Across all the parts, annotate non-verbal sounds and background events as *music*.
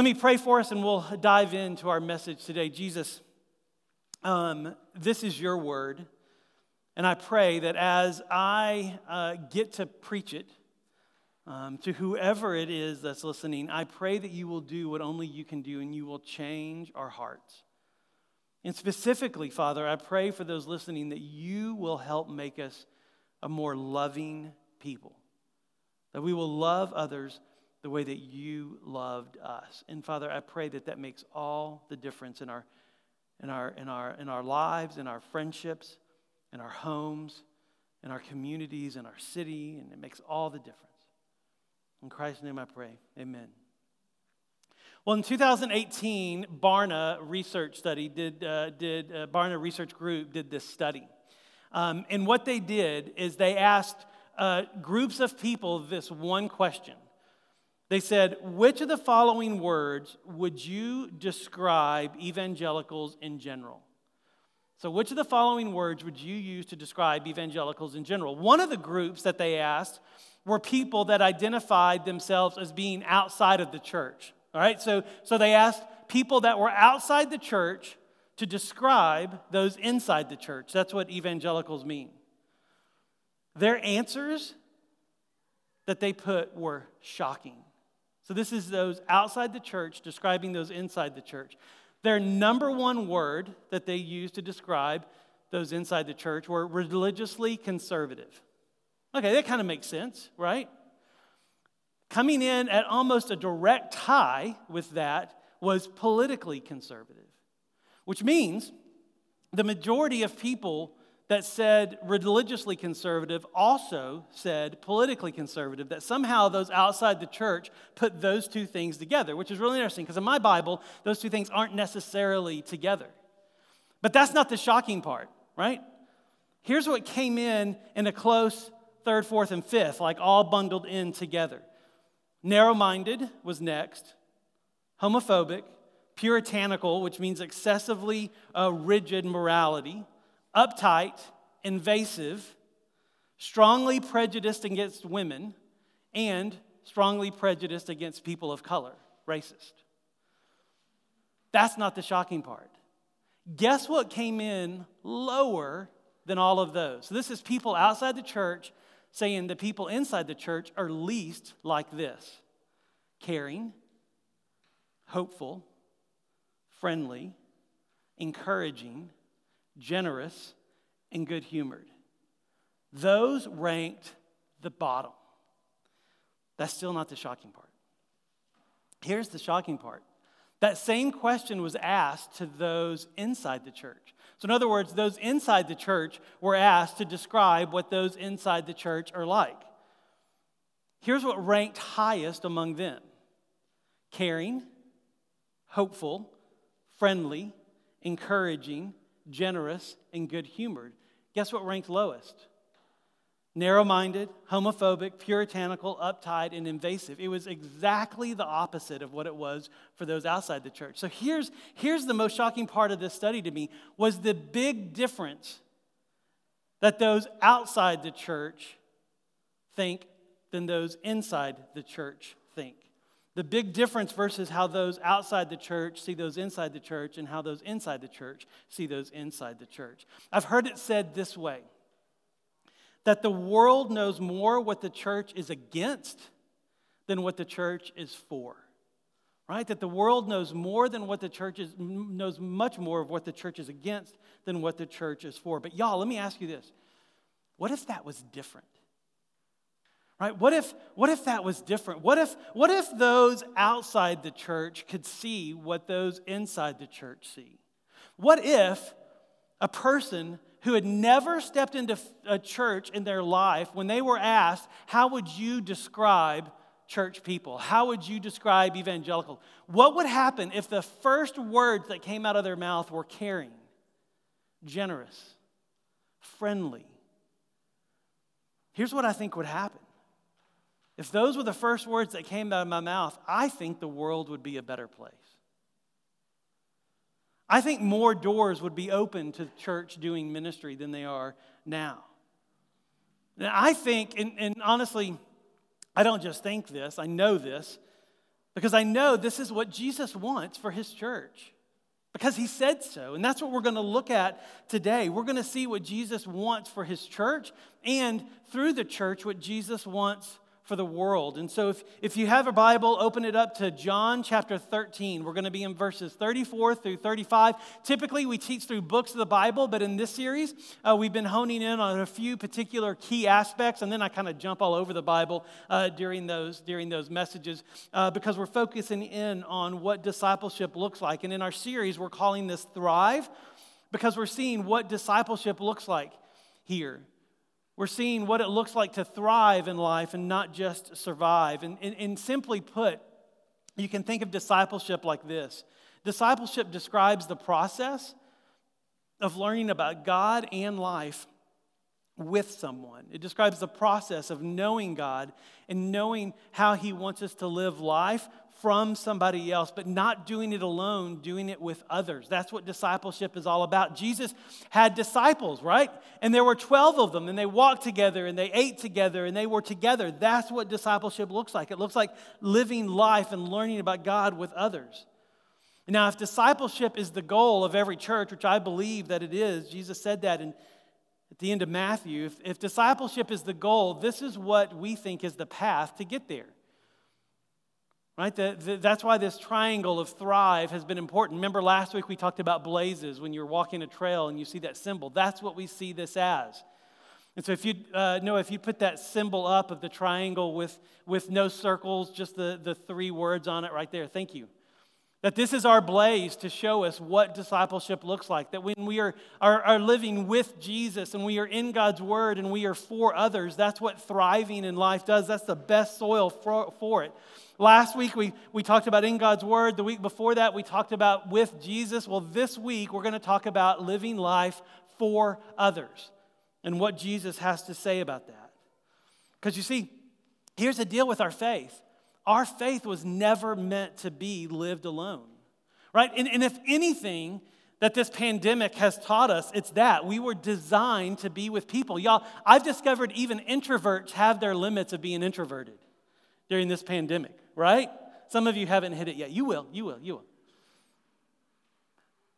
Let me pray for us and we'll dive into our message today. Jesus, um, this is your word. And I pray that as I uh, get to preach it um, to whoever it is that's listening, I pray that you will do what only you can do and you will change our hearts. And specifically, Father, I pray for those listening that you will help make us a more loving people, that we will love others the way that you loved us. And Father, I pray that that makes all the difference in our, in our, in our, in our lives, in our friendships, in our homes, in our communities, in our city, and it makes all the difference. In Christ's name I pray. Amen. Well, in 2018, Barna Research Study did, uh, did uh, Barna Research Group did this study. Um, and what they did is they asked uh, groups of people this one question. They said, Which of the following words would you describe evangelicals in general? So, which of the following words would you use to describe evangelicals in general? One of the groups that they asked were people that identified themselves as being outside of the church. All right, so, so they asked people that were outside the church to describe those inside the church. That's what evangelicals mean. Their answers that they put were shocking. So, this is those outside the church describing those inside the church. Their number one word that they used to describe those inside the church were religiously conservative. Okay, that kind of makes sense, right? Coming in at almost a direct tie with that was politically conservative which means the majority of people that said religiously conservative also said politically conservative, that somehow those outside the church put those two things together, which is really interesting because in my Bible, those two things aren't necessarily together. But that's not the shocking part, right? Here's what came in in a close third, fourth, and fifth, like all bundled in together. Narrow minded was next, homophobic, puritanical, which means excessively uh, rigid morality, uptight, invasive, strongly prejudiced against women, and strongly prejudiced against people of color, racist. That's not the shocking part. Guess what came in lower than all of those? So this is people outside the church saying the people inside the church are least like this caring, hopeful, friendly, encouraging, generous, and good humored. Those ranked the bottom. That's still not the shocking part. Here's the shocking part that same question was asked to those inside the church. So, in other words, those inside the church were asked to describe what those inside the church are like. Here's what ranked highest among them caring, hopeful, friendly, encouraging, generous, and good humored. Guess what ranked lowest? Narrow minded, homophobic, puritanical, uptight, and invasive. It was exactly the opposite of what it was for those outside the church. So here's, here's the most shocking part of this study to me was the big difference that those outside the church think than those inside the church think. The big difference versus how those outside the church see those inside the church and how those inside the church see those inside the church. I've heard it said this way that the world knows more what the church is against than what the church is for. Right? That the world knows more than what the church is, knows much more of what the church is against than what the church is for. But y'all, let me ask you this. What if that was different? Right? What if, what if that was different? What if, what if those outside the church could see what those inside the church see? What if a person who had never stepped into a church in their life, when they were asked, How would you describe church people? How would you describe evangelical? What would happen if the first words that came out of their mouth were caring, generous, friendly? Here's what I think would happen if those were the first words that came out of my mouth, I think the world would be a better place. I think more doors would be open to church doing ministry than they are now. And I think, and, and honestly, I don't just think this, I know this, Because I know this is what Jesus wants for his church. Because he said so. And that's what we're going to look at today. We're going to see what Jesus wants for his church and through the church, what Jesus wants for the world. And so, if, if you have a Bible, open it up to John chapter 13. We're going to be in verses 34 through 35. Typically, we teach through books of the Bible, but in this series, uh, we've been honing in on a few particular key aspects, and then I kind of jump all over the Bible uh, during, those, during those messages uh, because we're focusing in on what discipleship looks like. And in our series, we're calling this Thrive because we're seeing what discipleship looks like here. We're seeing what it looks like to thrive in life and not just survive. And, and, and, simply put, you can think of discipleship like this discipleship describes the process of learning about God and life with someone. It describes the process of knowing God and knowing how He wants us to live life from somebody else, but not doing it alone, doing it with others. That's what discipleship is all about. Jesus had disciples, right? And there were 12 of them, and they walked together, and they ate together, and they were together. That's what discipleship looks like. It looks like living life and learning about God with others. Now, if discipleship is the goal of every church, which I believe that it is, Jesus said that in, at the end of Matthew. If, if discipleship is the goal, this is what we think is the path to get there. Right? The, the, that's why this triangle of thrive has been important. Remember last week we talked about blazes when you're walking a trail and you see that symbol. That's what we see this as. And so if you uh, know, if you put that symbol up of the triangle with, with no circles, just the, the three words on it right there, thank you. That this is our blaze to show us what discipleship looks like. That when we are, are, are living with Jesus and we are in God's word and we are for others, that's what thriving in life does. That's the best soil for, for it. Last week we, we talked about in God's Word. The week before that we talked about with Jesus. Well, this week we're going to talk about living life for others and what Jesus has to say about that. Because you see, here's the deal with our faith our faith was never meant to be lived alone, right? And, and if anything, that this pandemic has taught us it's that we were designed to be with people y'all i've discovered even introverts have their limits of being introverted during this pandemic right? Some of you haven't hit it yet. You will, you will, you will.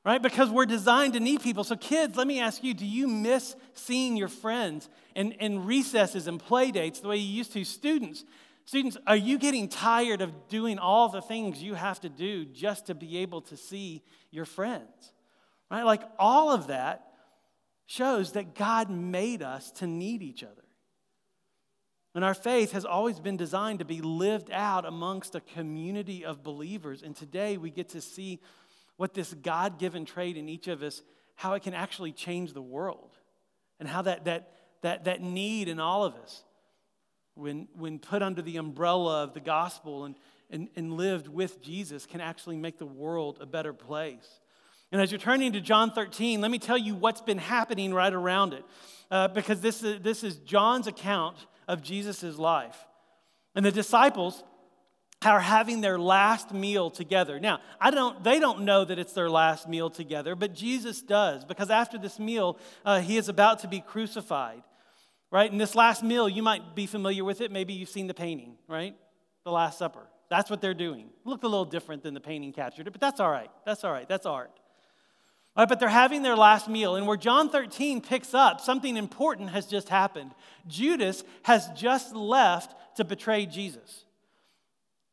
Right? Because we're designed to need people. So, kids, let me ask you do you miss seeing your friends and, and recesses and play dates the way you used to? Students, students, are you getting tired of doing all the things you have to do just to be able to see your friends? Right? Like all of that shows that God made us to need each other. And our faith has always been designed to be lived out amongst a community of believers. And today we get to see what this God given trait in each of us, how it can actually change the world. And how that, that, that, that need in all of us, when, when put under the umbrella of the gospel and, and, and lived with Jesus, can actually make the world a better place. And as you're turning to John 13, let me tell you what's been happening right around it. Uh, because this is, this is John's account of Jesus' life. And the disciples are having their last meal together. Now, I don't, they don't know that it's their last meal together, but Jesus does, because after this meal, uh, he is about to be crucified, right? And this last meal, you might be familiar with it. Maybe you've seen the painting, right? The Last Supper. That's what they're doing. Looked a little different than the painting captured it, but that's all right. That's all right. That's art. Right, but they're having their last meal. And where John 13 picks up, something important has just happened. Judas has just left to betray Jesus.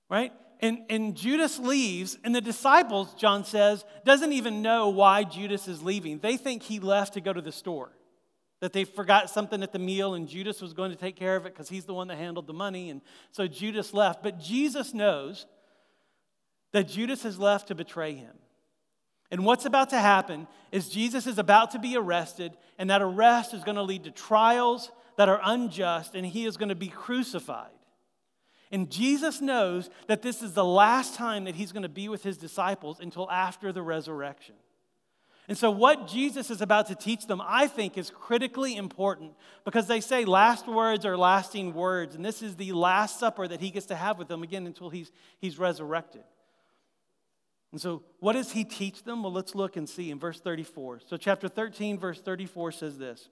Right? And, and Judas leaves, and the disciples, John says, doesn't even know why Judas is leaving. They think he left to go to the store, that they forgot something at the meal, and Judas was going to take care of it because he's the one that handled the money. And so Judas left. But Jesus knows that Judas has left to betray him. And what's about to happen is Jesus is about to be arrested, and that arrest is going to lead to trials that are unjust, and he is going to be crucified. And Jesus knows that this is the last time that he's going to be with his disciples until after the resurrection. And so, what Jesus is about to teach them, I think, is critically important because they say last words are lasting words. And this is the last supper that he gets to have with them again until he's, he's resurrected. And so, what does he teach them? Well, let's look and see in verse 34. So, chapter 13, verse 34 says this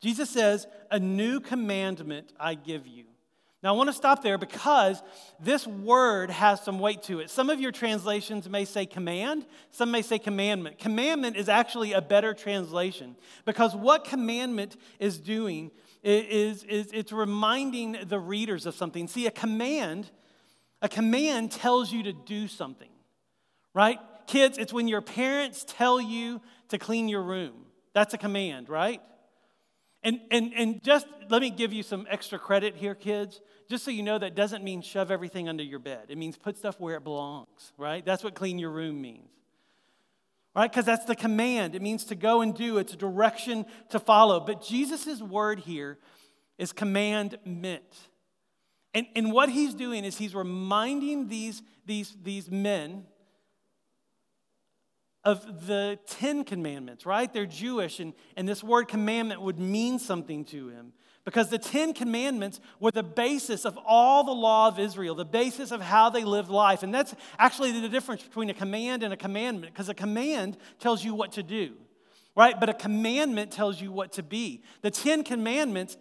Jesus says, A new commandment I give you, Now, I want to stop there because this word has some weight to it. Some of your translations may say command, some may say commandment. Commandment is actually a better translation because what commandment is doing is, is it's reminding the readers of something. See, a command, a command tells you to do something, right? Kids, it's when your parents tell you to clean your room. That's a command, right? And, and, and just let me give you some extra credit here, kids. Just so you know, that doesn't mean shove everything under your bed. It means put stuff where it belongs, right? That's what clean your room means. Right? Because that's the command. It means to go and do, it's a direction to follow. But Jesus' word here is commandment. And, and what he's doing is he's reminding these, these, these men of the Ten Commandments, right? They're Jewish, and, and this word commandment would mean something to him. Because the Ten Commandments were the basis of all the law of Israel, the basis of how they lived life. And that's actually the difference between a command and a commandment, because a command tells you what to do, right? But a commandment tells you what to be. The Ten Commandments,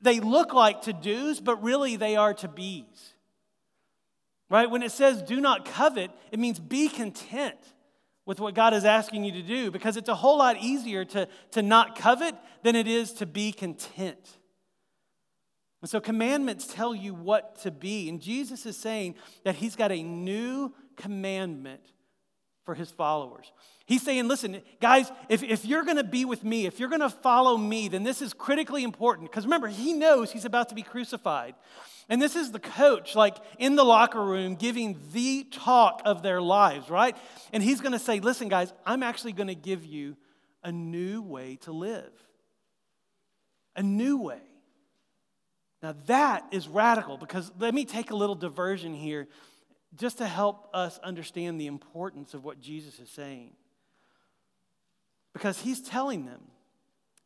they look like to do's, but really they are to be's, right? When it says do not covet, it means be content with what God is asking you to do, because it's a whole lot easier to, to not covet than it is to be content. And so commandments tell you what to be. And Jesus is saying that he's got a new commandment for his followers. He's saying, listen, guys, if, if you're going to be with me, if you're going to follow me, then this is critically important. Because remember, he knows he's about to be crucified. And this is the coach, like in the locker room, giving the talk of their lives, right? And he's going to say, listen, guys, I'm actually going to give you a new way to live. A new way. Now, that is radical because let me take a little diversion here just to help us understand the importance of what Jesus is saying. Because he's telling them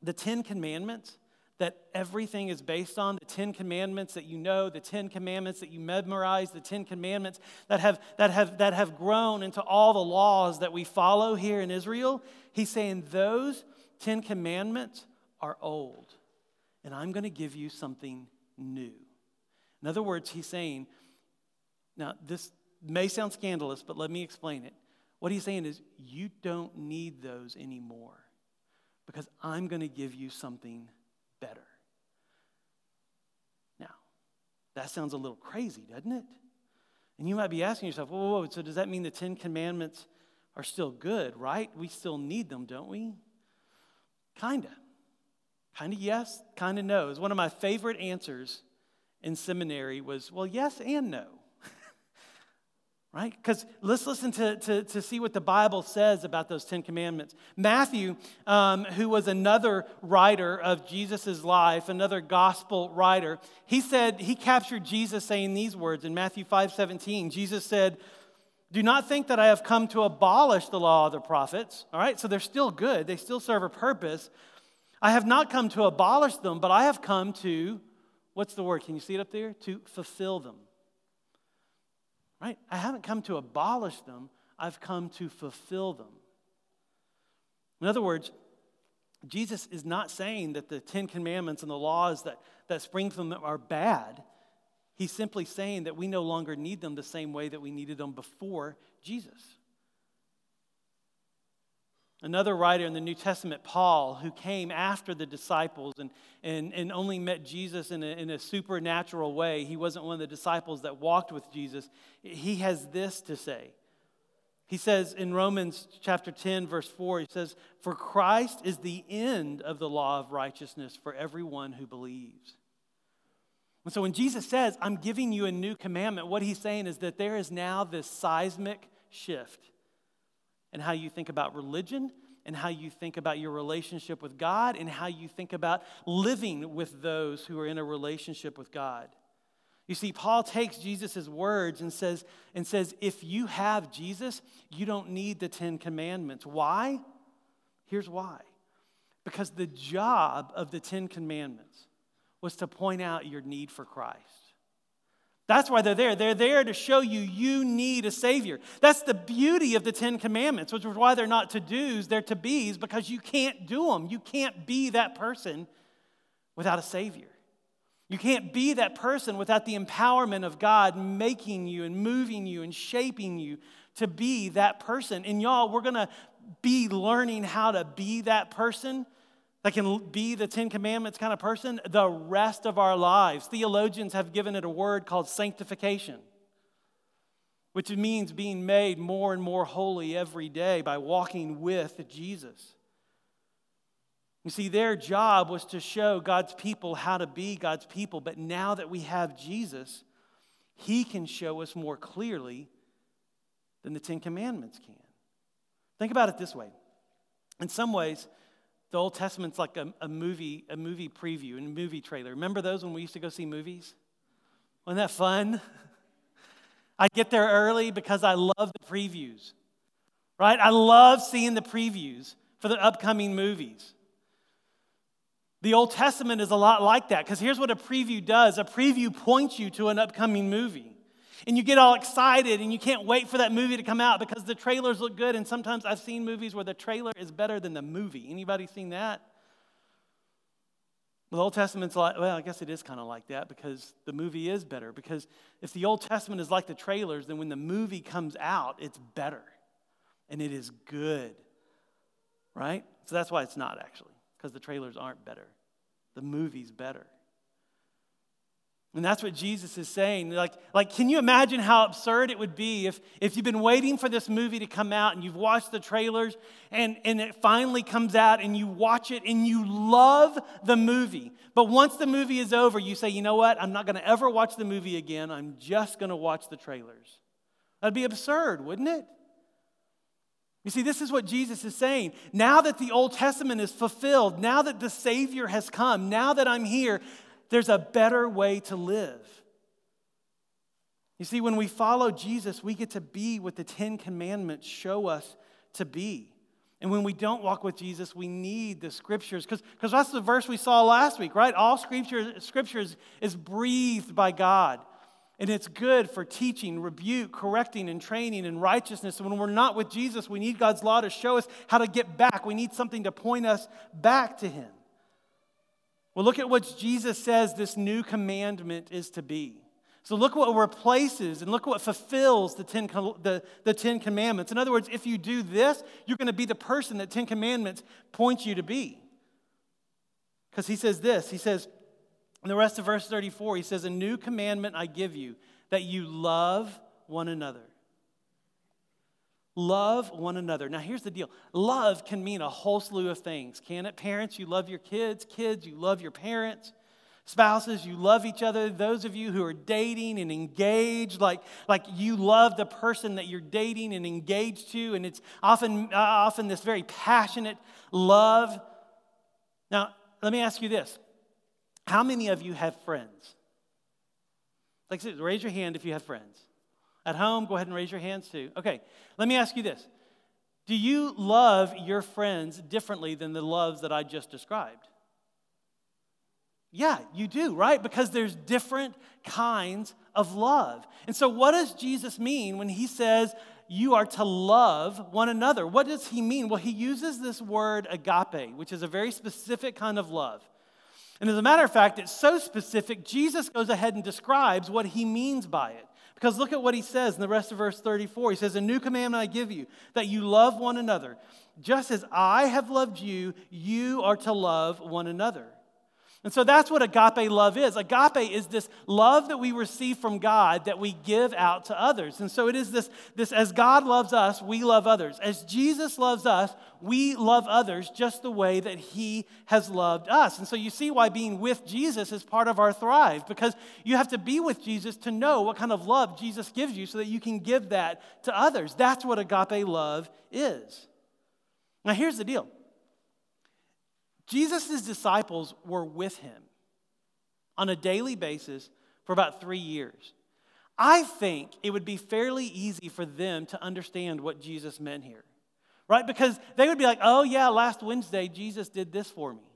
the Ten Commandments that everything is based on, the Ten Commandments that you know, the Ten Commandments that you memorize, the Ten Commandments that have, that have, that have grown into all the laws that we follow here in Israel. He's saying those Ten Commandments are old, and I'm going to give you something new. In other words, he's saying, now this may sound scandalous, but let me explain it. What he's saying is, you don't need those anymore because I'm going to give you something better. Now, that sounds a little crazy, doesn't it? And you might be asking yourself, whoa, whoa, whoa, so does that mean the Ten Commandments are still good, right? We still need them, don't we? Kinda. Kind of yes, kind of no. Is One of my favorite answers in seminary was, well, yes and no. Right? Because let's listen to, to, to see what the Bible says about those Ten Commandments. Matthew, um, who was another writer of Jesus' life, another gospel writer, he said, he captured Jesus saying these words in Matthew 5 17. Jesus said, do not think that I have come to abolish the law of the prophets. All right, so they're still good, they still serve a purpose. I have not come to abolish them, but I have come to, what's the word? Can you see it up there? To fulfill them. Right? I haven't come to abolish them, I've come to fulfill them. In other words, Jesus is not saying that the Ten Commandments and the laws that, that spring from them are bad. He's simply saying that we no longer need them the same way that we needed them before Jesus. Another writer in the New Testament, Paul, who came after the disciples and, and, and only met Jesus in a, in a supernatural way, he wasn't one of the disciples that walked with Jesus. He has this to say. He says in Romans chapter 10, verse 4, he says, For Christ is the end of the law of righteousness for everyone who believes. And so when Jesus says, I'm giving you a new commandment, what he's saying is that there is now this seismic shift and how you think about religion and how you think about your relationship with God and how you think about living with those who are in a relationship with God. You see, Paul takes Jesus' words and says, and says, if you have Jesus, you don't need the Ten Commandments. Why? Here's why. Because the job of the Ten Commandments was to point out your need for Christ. That's why they're there. They're there to show you you need a Savior. That's the beauty of the Ten Commandments, which is why they're not to do's, they're to be's, because you can't do them. You can't be that person without a Savior. You can't be that person without the empowerment of God making you and moving you and shaping you to be that person. And y'all, we're to be learning how to be that person that can be the Ten Commandments kind of person the rest of our lives. Theologians have given it a word called sanctification, which means being made more and more holy every day by walking with Jesus. You see, their job was to show God's people how to be God's people, but now that we have Jesus, He can show us more clearly than the Ten Commandments can. Think about it this way. In some ways, the Old Testament's like a, a movie, a movie preview and a movie trailer. Remember those when we used to go see movies? Wasn't that fun? *laughs* I get there early because I love the previews, right? I love seeing the previews for the upcoming movies. The Old Testament is a lot like that because here's what a preview does a preview points you to an upcoming movie. And you get all excited and you can't wait for that movie to come out because the trailers look good. And sometimes I've seen movies where the trailer is better than the movie. Anybody seen that? Well, The Old Testament's like, well, I guess it is kind of like that because the movie is better. Because if the Old Testament is like the trailers, then when the movie comes out, it's better and it is good. Right? So that's why it's not actually, because the trailers aren't better. The movie's better. And that's what Jesus is saying. Like, like, can you imagine how absurd it would be if, if you've been waiting for this movie to come out and you've watched the trailers and, and it finally comes out and you watch it and you love the movie. But once the movie is over, you say, you know what? I'm not going to ever watch the movie again. I'm just going to watch the trailers. That'd be absurd, wouldn't it? You see, this is what Jesus is saying. Now that the Old Testament is fulfilled, now that the Savior has come, now that I'm here, there's a better way to live. You see, when we follow Jesus, we get to be what the Ten Commandments show us to be. And when we don't walk with Jesus, we need the scriptures. Because that's the verse we saw last week, right? All scripture, scriptures is breathed by God. And it's good for teaching, rebuke, correcting, and training in righteousness. And when we're not with Jesus, we need God's law to show us how to get back. We need something to point us back to Him. Well, look at what Jesus says this new commandment is to be. So look what replaces and look what fulfills the ten, the, the Ten Commandments. In other words, if you do this, you're going to be the person that Ten Commandments points you to be. Because he says this He says, in the rest of verse 34, he says, A new commandment I give you, that you love one another. Love one another. Now, here's the deal love can mean a whole slew of things, can it? Parents, you love your kids. Kids, you love your parents. Spouses, you love each other. Those of you who are dating and engaged, like, like you love the person that you're dating and engaged to, and it's often, uh, often this very passionate love. Now, let me ask you this How many of you have friends? Like, raise your hand if you have friends. At home, go ahead and raise your hands too. Okay, let me ask you this Do you love your friends differently than the loves that I just described? Yeah, you do, right? Because there's different kinds of love. And so, what does Jesus mean when he says you are to love one another? What does he mean? Well, he uses this word agape, which is a very specific kind of love. And as a matter of fact, it's so specific, Jesus goes ahead and describes what he means by it. Because look at what he says in the rest of verse 34. He says, A new commandment I give you, that you love one another. Just as I have loved you, you are to love one another. And so that's what agape love is. Agape is this love that we receive from God that we give out to others. And so it is this, this as God loves us, we love others. As Jesus loves us, we love others just the way that he has loved us. And so you see why being with Jesus is part of our thrive, because you have to be with Jesus to know what kind of love Jesus gives you so that you can give that to others. That's what agape love is. Now here's the deal. Jesus' disciples were with him on a daily basis for about three years. I think it would be fairly easy for them to understand what Jesus meant here, right? Because they would be like, oh, yeah, last Wednesday, Jesus did this for me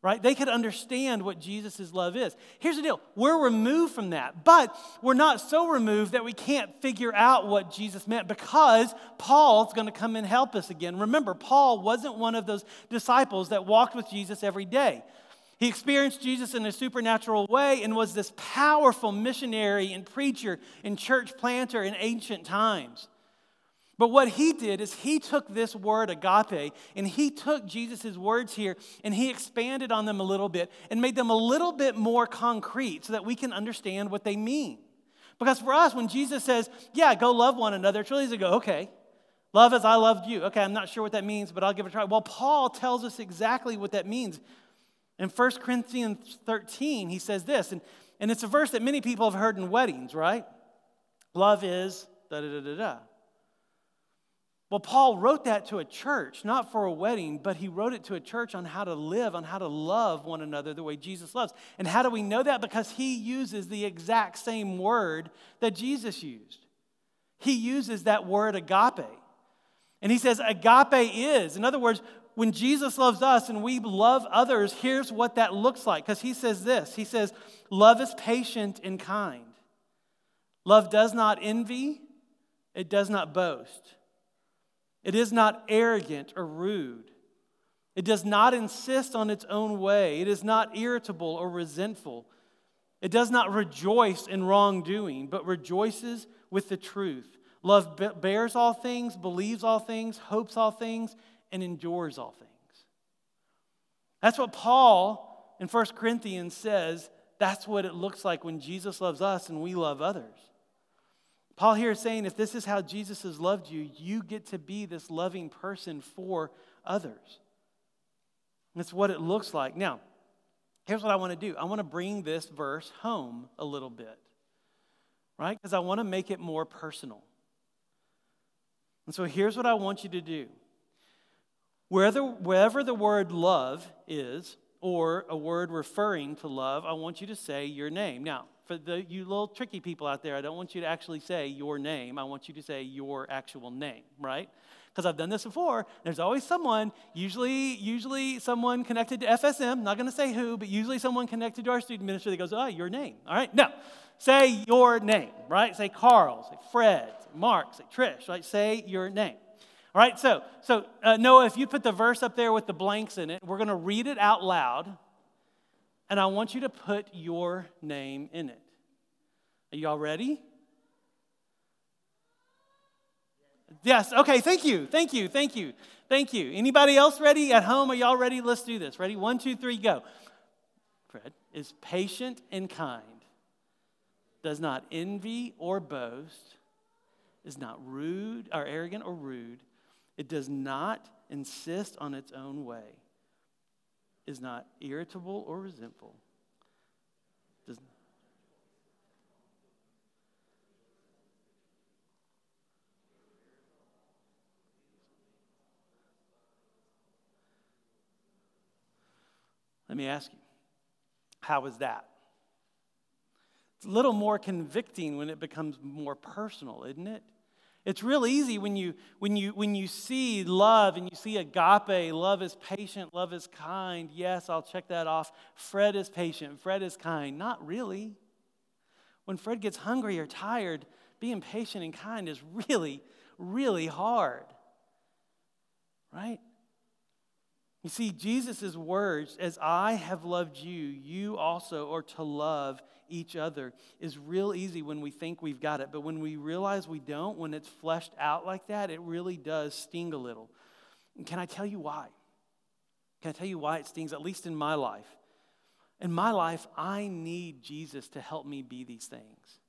right? They could understand what Jesus' love is. Here's the deal we're removed from that, but we're not so removed that we can't figure out what Jesus meant because Paul's going to come and help us again. Remember, Paul wasn't one of those disciples that walked with Jesus every day. He experienced Jesus in a supernatural way and was this powerful missionary and preacher and church planter in ancient times. But what he did is he took this word agape and he took Jesus' words here and he expanded on them a little bit and made them a little bit more concrete so that we can understand what they mean. Because for us, when Jesus says, Yeah, go love one another, it's really easy to go, Okay, love as I loved you. Okay, I'm not sure what that means, but I'll give it a try. Well, Paul tells us exactly what that means. In 1 Corinthians 13, he says this, and, and it's a verse that many people have heard in weddings, right? Love is da da da da da. Well, Paul wrote that to a church, not for a wedding, but he wrote it to a church on how to live, on how to love one another the way Jesus loves. And how do we know that? Because he uses the exact same word that Jesus used. He uses that word agape. And he says, agape is, in other words, when Jesus loves us and we love others, here's what that looks like. Because he says this He says, Love is patient and kind. Love does not envy, it does not boast, it is not arrogant or rude. It does not insist on its own way. It is not irritable or resentful. It does not rejoice in wrongdoing, but rejoices with the truth. Love bears all things, believes all things, hopes all things, and endures all things. That's what Paul in 1 Corinthians says that's what it looks like when Jesus loves us and we love others. Paul here is saying if this is how Jesus has loved you, you get to be this loving person for others. That's what it looks like. Now, here's what I want to do I want to bring this verse home a little bit, right? Because I want to make it more personal. And so here's what I want you to do Wherever, wherever the word love is, or a word referring to love, I want you to say your name. Now, for the, you little tricky people out there, I don't want you to actually say your name. I want you to say your actual name, right? Because I've done this before. There's always someone, usually, usually someone connected to FSM, not going to say who, but usually someone connected to our student ministry that goes, oh, your name. All right? No. Say your name, right? Say Carl, say Fred, say Mark, say Trish, right? Say your name. All right, so, so uh, Noah, if you put the verse up there with the blanks in it, we're going to read it out loud, and I want you to put your name in it. Are you all ready? Yes, okay, thank you, thank you, thank you, thank you. Anybody else ready at home? Are y'all ready? Let's do this. Ready? One, two, three, go. Fred is patient and kind, does not envy or boast, is not rude or arrogant or rude it does not insist on its own way, is not irritable or resentful. Does Let me ask you, how is that? It's a little more convicting when it becomes more personal, isn't it? It's real easy when you, when, you, when you see love and you see agape, love is patient, love is kind. Yes, I'll check that off. Fred is patient, Fred is kind. Not really. When Fred gets hungry or tired, being patient and kind is really, really hard. Right? You see, Jesus' words, as I have loved you, you also are to love each other, is real easy when we think we've got it. But when we realize we don't, when it's fleshed out like that, it really does sting a little. And can I tell you why? Can I tell you why it stings, at least in my life? In my life, I need Jesus to help me be these things.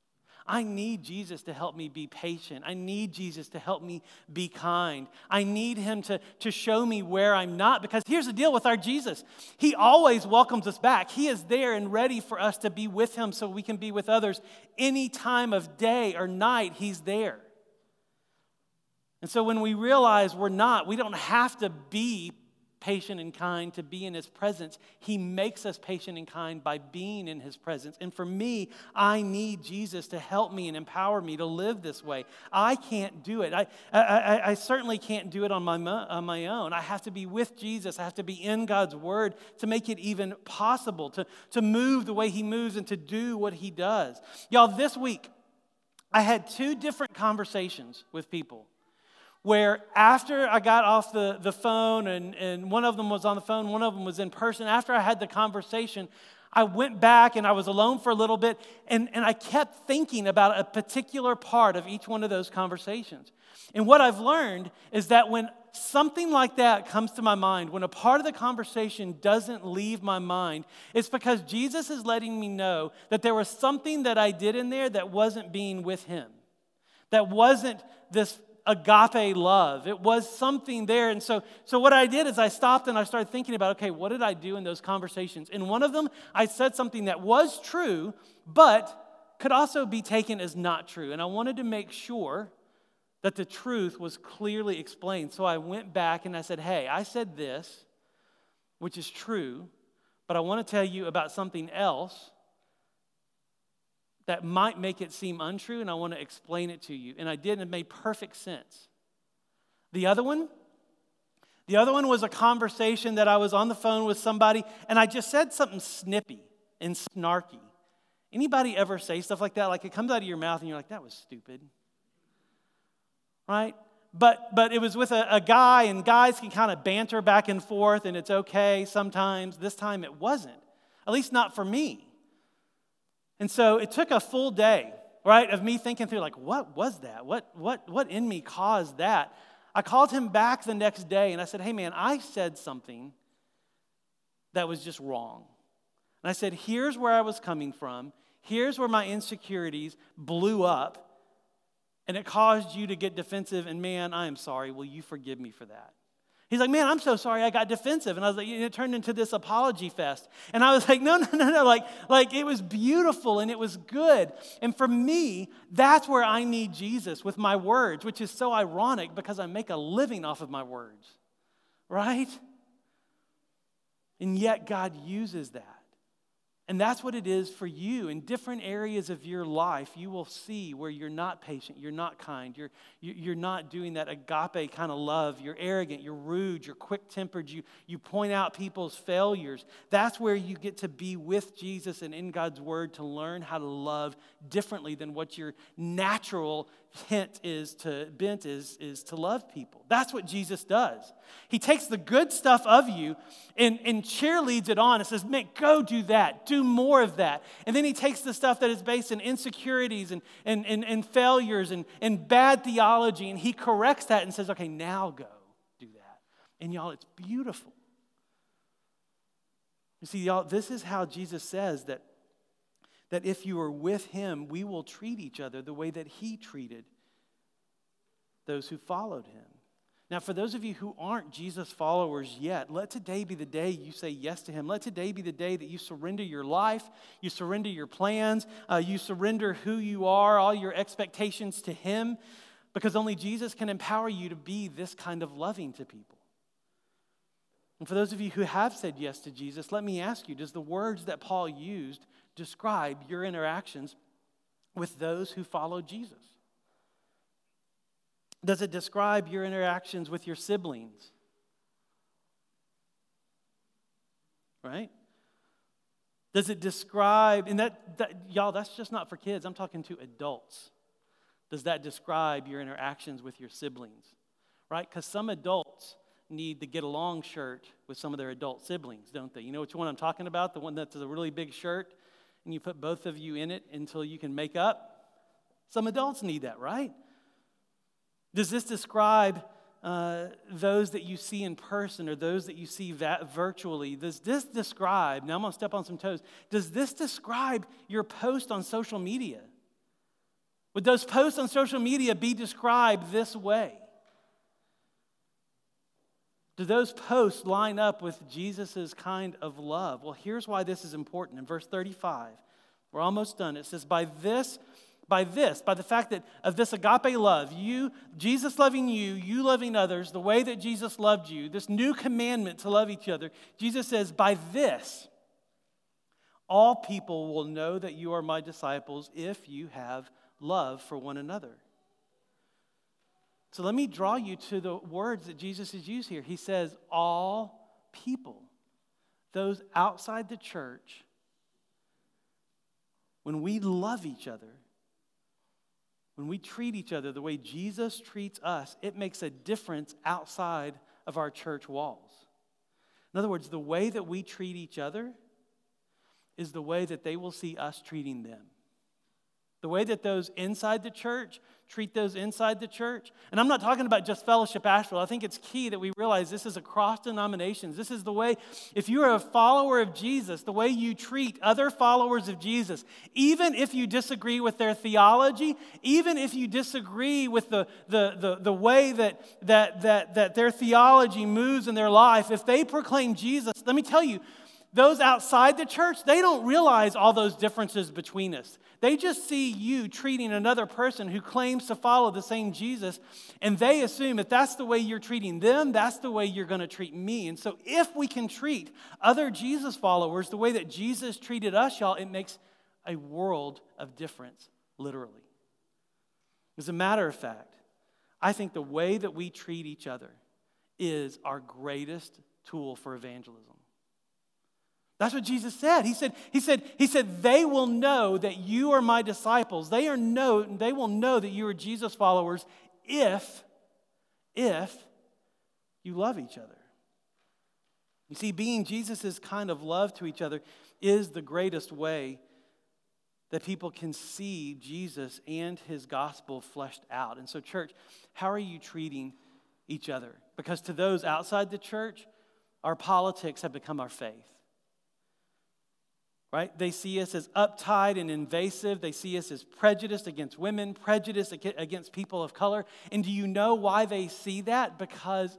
I need Jesus to help me be patient. I need Jesus to help me be kind. I need him to, to show me where I'm not. Because here's the deal with our Jesus He always welcomes us back. He is there and ready for us to be with him so we can be with others. Any time of day or night, he's there. And so when we realize we're not, we don't have to be patient and kind to be in his presence. He makes us patient and kind by being in his presence. And for me, I need Jesus to help me and empower me to live this way. I can't do it. I, I, I certainly can't do it on my, on my own. I have to be with Jesus. I have to be in God's word to make it even possible to, to move the way he moves and to do what he does. Y'all, this week, I had two different conversations with people. Where after I got off the, the phone and, and one of them was on the phone, one of them was in person, after I had the conversation, I went back and I was alone for a little bit and, and I kept thinking about a particular part of each one of those conversations. And what I've learned is that when something like that comes to my mind, when a part of the conversation doesn't leave my mind, it's because Jesus is letting me know that there was something that I did in there that wasn't being with Him, that wasn't this agape love. It was something there. And so, so what I did is I stopped and I started thinking about, okay, what did I do in those conversations? In one of them, I said something that was true, but could also be taken as not true. And I wanted to make sure that the truth was clearly explained. So I went back and I said, hey, I said this, which is true, but I want to tell you about something else that might make it seem untrue, and I want to explain it to you. And I did, and it made perfect sense. The other one, the other one was a conversation that I was on the phone with somebody, and I just said something snippy and snarky. Anybody ever say stuff like that? Like it comes out of your mouth, and you're like, that was stupid. Right? But, but it was with a, a guy, and guys can kind of banter back and forth, and it's okay sometimes. This time it wasn't, at least not for me. And so it took a full day, right, of me thinking through, like, what was that? What, what, what in me caused that? I called him back the next day and I said, hey, man, I said something that was just wrong. And I said, here's where I was coming from. Here's where my insecurities blew up. And it caused you to get defensive. And man, I am sorry. Will you forgive me for that? He's like, man, I'm so sorry I got defensive. And I was like, it turned into this apology fest. And I was *laughs* like, no, no, no, no. Like, like it was beautiful and it was good. And for me, that's where I need Jesus with my words, which is so ironic because I make a living off of my words, right? And yet God uses that. And that's what it is for you. In different areas of your life, you will see where you're not patient, you're not kind, you're, you're not doing that agape kind of love. You're arrogant, you're rude, you're quick tempered, you, you point out people's failures. That's where you get to be with Jesus and in God's word to learn how to love differently than what your natural hint is to bent is, is to love people. That's what Jesus does. He takes the good stuff of you and, and cheerleads it on and says, Man, go do that, do more of that. And then he takes the stuff that is based in insecurities and, and, and, and failures and, and bad theology, and he corrects that and says, Okay, now go do that. And y'all, it's beautiful. You see, y'all, this is how Jesus says that that if you are with him, we will treat each other the way that he treated those who followed him. Now, for those of you who aren't Jesus followers yet, let today be the day you say yes to Him. Let today be the day that you surrender your life, you surrender your plans, uh, you surrender who you are, all your expectations to Him, because only Jesus can empower you to be this kind of loving to people. And for those of you who have said yes to Jesus, let me ask you does the words that Paul used describe your interactions with those who follow Jesus? Does it describe your interactions with your siblings? Right? Does it describe, and that, that, y'all, that's just not for kids. I'm talking to adults. Does that describe your interactions with your siblings? Right? Because some adults need the get along shirt with some of their adult siblings, don't they? You know which one I'm talking about? The one that's a really big shirt and you put both of you in it until you can make up? Some adults need that, right? Does this describe uh, those that you see in person or those that you see virtually? Does this describe, now I'm to step on some toes, does this describe your post on social media? Would those posts on social media be described this way? Do those posts line up with Jesus' kind of love? Well, here's why this is important. In verse 35, we're almost done. It says, By this, by this, by the fact that of this agape love, you, Jesus loving you, you loving others, the way that Jesus loved you, this new commandment to love each other, Jesus says, By this, all people will know that you are my disciples if you have love for one another. So let me draw you to the words that Jesus has used here. He says, All people, those outside the church, when we love each other, when we treat each other the way Jesus treats us, it makes a difference outside of our church walls. In other words, the way that we treat each other is the way that they will see us treating them. The way that those inside the church treat those inside the church. And I'm not talking about just Fellowship Asheville. I think it's key that we realize this is across denominations. This is the way, if you are a follower of Jesus, the way you treat other followers of Jesus, even if you disagree with their theology, even if you disagree with the, the, the, the way that, that, that, that their theology moves in their life, if they proclaim Jesus, let me tell you, those outside the church, they don't realize all those differences between us. They just see you treating another person who claims to follow the same Jesus, and they assume if that's the way you're treating them, that's the way you're going to treat me. And so, if we can treat other Jesus followers the way that Jesus treated us, y'all, it makes a world of difference, literally. As a matter of fact, I think the way that we treat each other is our greatest tool for evangelism. That's what Jesus said. He said, he said, he said, they will know that you are my disciples. They are know, they will know that you are Jesus followers if, if you love each other. You see, being Jesus' kind of love to each other is the greatest way that people can see Jesus and his gospel fleshed out. And so, church, how are you treating each other? Because to those outside the church, our politics have become our faith right? They see us as uptight and invasive. They see us as prejudiced against women, prejudiced against people of color. And do you know why they see that? Because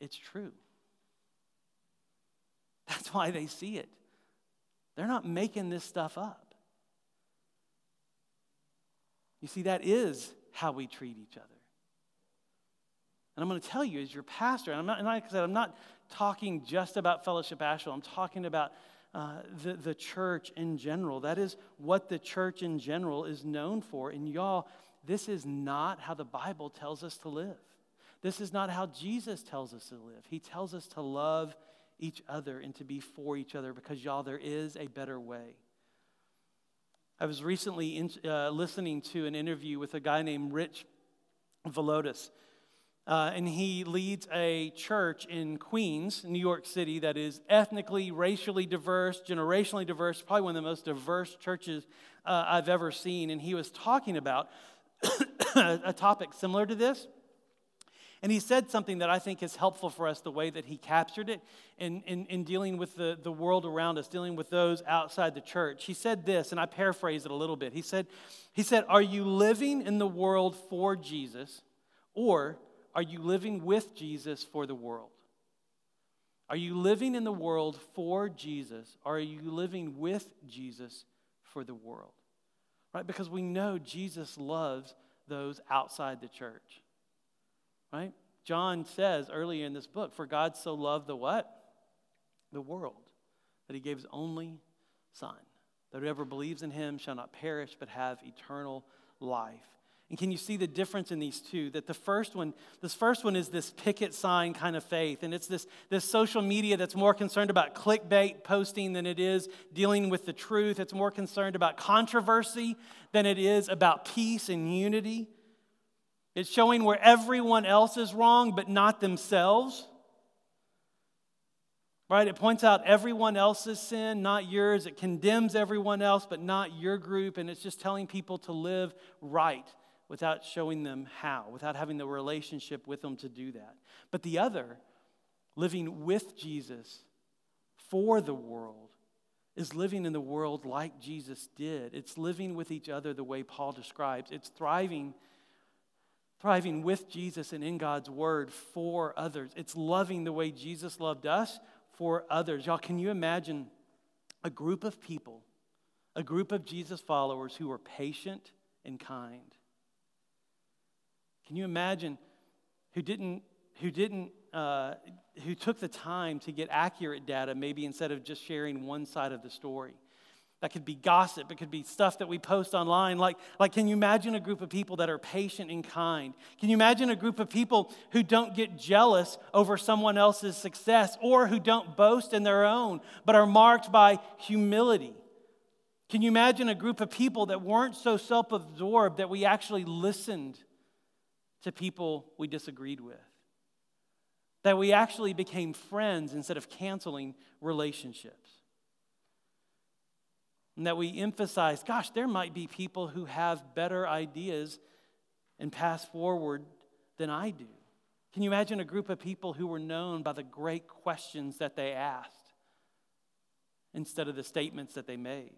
it's true. *laughs* That's why they see it. They're not making this stuff up. You see, that is how we treat each other. And I'm going to tell you, as your pastor, and I'm not, and like I said, I'm not talking just about Fellowship Asheville. I'm talking about uh, the, the church in general. That is what the church in general is known for. And y'all, this is not how the Bible tells us to live. This is not how Jesus tells us to live. He tells us to love each other and to be for each other because, y'all, there is a better way. I was recently in, uh, listening to an interview with a guy named Rich Villodas. Uh, and he leads a church in Queens, New York City, that is ethnically, racially diverse, generationally diverse, probably one of the most diverse churches uh, I've ever seen. And he was talking about *coughs* a topic similar to this. And he said something that I think is helpful for us, the way that he captured it in, in, in, dealing with the, the world around us, dealing with those outside the church. He said this, and I paraphrase it a little bit. He said, he said Are you living in the world for Jesus, or are you living with Jesus for the world? Are you living in the world for Jesus? Or are you living with Jesus for the world? Right? Because we know Jesus loves those outside the church. Right? John says earlier in this book, for God so loved the what? The world, that he gave his only son, that whoever believes in him shall not perish but have eternal life. And can you see the difference in these two? That the first one, this first one is this picket sign kind of faith. And it's this, this social media that's more concerned about clickbait posting than it is dealing with the truth. It's more concerned about controversy than it is about peace and unity. It's showing where everyone else is wrong, but not themselves. Right? It points out everyone else's sin, not yours. It condemns everyone else, but not your group. And it's just telling people to live right without showing them how, without having the relationship with them to do that. But the other, living with Jesus for the world, is living in the world like Jesus did. It's living with each other the way Paul describes. It's thriving thriving with Jesus and in God's word for others. It's loving the way Jesus loved us for others. Y'all, can you imagine a group of people, a group of Jesus followers who are patient and kind? Can you imagine who didn't, who didn't, uh, who took the time to get accurate data, maybe instead of just sharing one side of the story? That could be gossip. It could be stuff that we post online. Like, like, can you imagine a group of people that are patient and kind? Can you imagine a group of people who don't get jealous over someone else's success or who don't boast in their own, but are marked by humility? Can you imagine a group of people that weren't so self absorbed that we actually listened to people we disagreed with? That we actually became friends instead of canceling relationships? And that we emphasize, gosh, there might be people who have better ideas and pass forward than I do. Can you imagine a group of people who were known by the great questions that they asked instead of the statements that they made?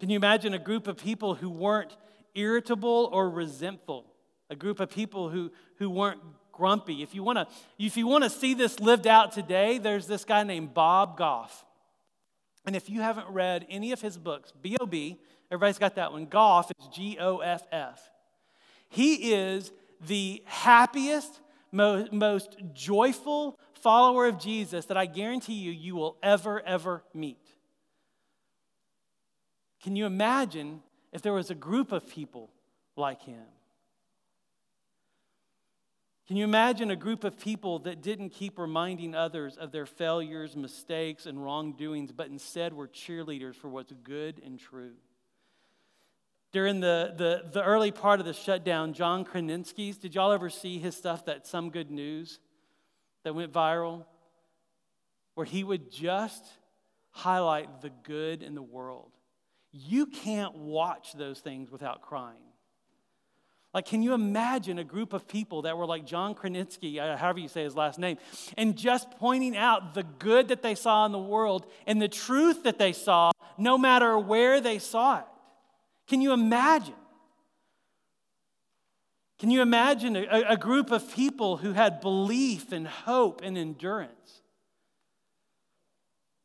Can you imagine a group of people who weren't irritable or resentful? A group of people who, who weren't grumpy. If you want to if you want to see this lived out today, there's this guy named Bob Goff. And if you haven't read any of his books, B.O.B., everybody's got that one. Goff is G O F F. He is the happiest, most, most joyful follower of Jesus that I guarantee you you will ever, ever meet. Can you imagine if there was a group of people like him? Can you imagine a group of people that didn't keep reminding others of their failures, mistakes, and wrongdoings, but instead were cheerleaders for what's good and true? During the, the, the early part of the shutdown, John Krasinski's, did y'all ever see his stuff, that Some Good News, that went viral? Where he would just highlight the good in the world. You can't watch those things without crying. Like, can you imagine a group of people that were like John Krasinski, uh, however you say his last name, and just pointing out the good that they saw in the world and the truth that they saw, no matter where they saw it? Can you imagine? Can you imagine a, a group of people who had belief and hope and endurance?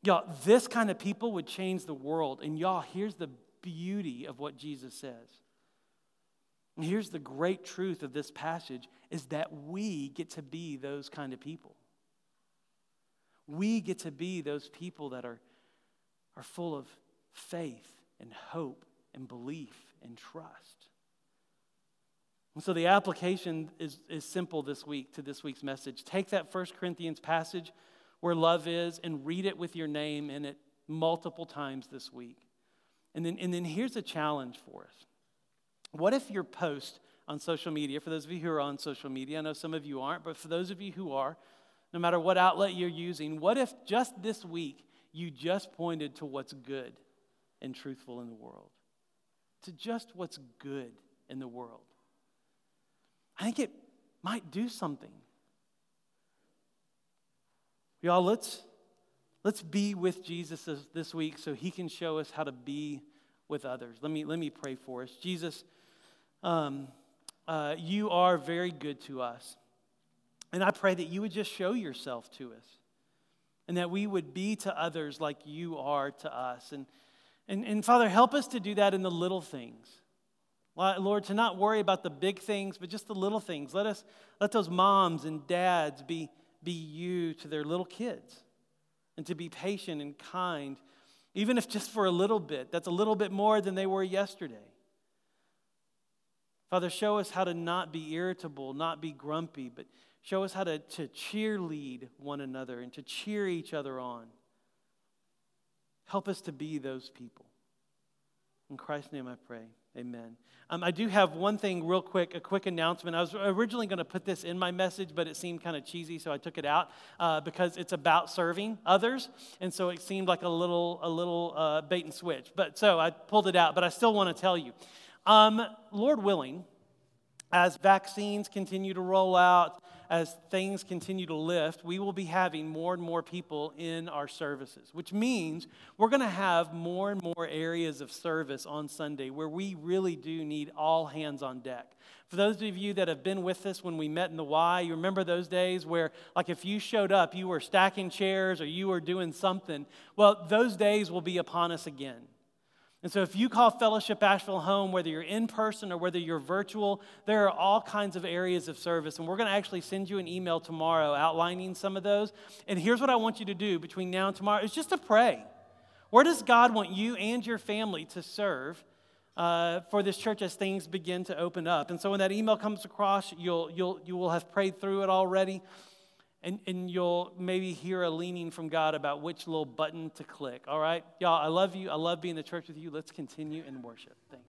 Y'all, this kind of people would change the world. And y'all, here's the beauty of what Jesus says. And here's the great truth of this passage is that we get to be those kind of people. We get to be those people that are, are full of faith and hope and belief and trust. And so the application is, is simple this week to this week's message. Take that First Corinthians passage where love is and read it with your name in it multiple times this week. And then, and then here's a challenge for us. What if your post on social media, for those of you who are on social media, I know some of you aren't, but for those of you who are, no matter what outlet you're using, what if just this week you just pointed to what's good and truthful in the world? to just what's good in the world. I think it might do something. Y'all, let's, let's be with Jesus this week so he can show us how to be with others. Let me, let me pray for us. Jesus, um, uh, you are very good to us. And I pray that you would just show yourself to us and that we would be to others like you are to us. And and, and Father, help us to do that in the little things. Lord, to not worry about the big things, but just the little things. Let us let those moms and dads be, be you to their little kids and to be patient and kind, even if just for a little bit. That's a little bit more than they were yesterday. Father, show us how to not be irritable, not be grumpy, but show us how to, to cheerlead one another and to cheer each other on. Help us to be those people. In Christ's name I pray. Amen. Um, I do have one thing real quick, a quick announcement. I was originally going to put this in my message, but it seemed kind of cheesy, so I took it out uh, because it's about serving others, and so it seemed like a little, a little uh, bait and switch. But so I pulled it out, but I still want to tell you. Um, Lord willing, as vaccines continue to roll out, as things continue to lift, we will be having more and more people in our services, which means we're going to have more and more areas of service on Sunday where we really do need all hands on deck. For those of you that have been with us when we met in the Y, you remember those days where, like, if you showed up, you were stacking chairs or you were doing something. Well, those days will be upon us again. And so, if you call Fellowship Asheville home, whether you're in person or whether you're virtual, there are all kinds of areas of service. And we're going to actually send you an email tomorrow outlining some of those. And here's what I want you to do between now and tomorrow is just to pray. Where does God want you and your family to serve uh, for this church as things begin to open up? And so, when that email comes across, you'll, you'll, you will have prayed through it already. And, and you'll maybe hear a leaning from God about which little button to click. All right? Y'all, I love you. I love being in the church with you. Let's continue in worship. Thanks.